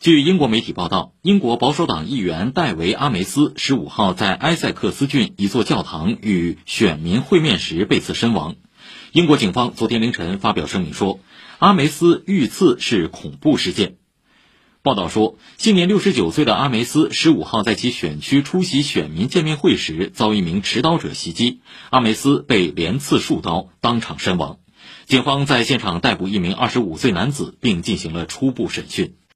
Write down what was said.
据英国媒体报道，英国保守党议员戴维·阿梅斯十五号在埃塞克斯郡一座教堂与选民会面时被刺身亡。英国警方昨天凌晨发表声明说，阿梅斯遇刺是恐怖事件。报道说，现年六十九岁的阿梅斯十五号在其选区出席选民见面会时遭一名持刀者袭击，阿梅斯被连刺数刀，当场身亡。警方在现场逮捕一名二十五岁男子，并进行了初步审讯。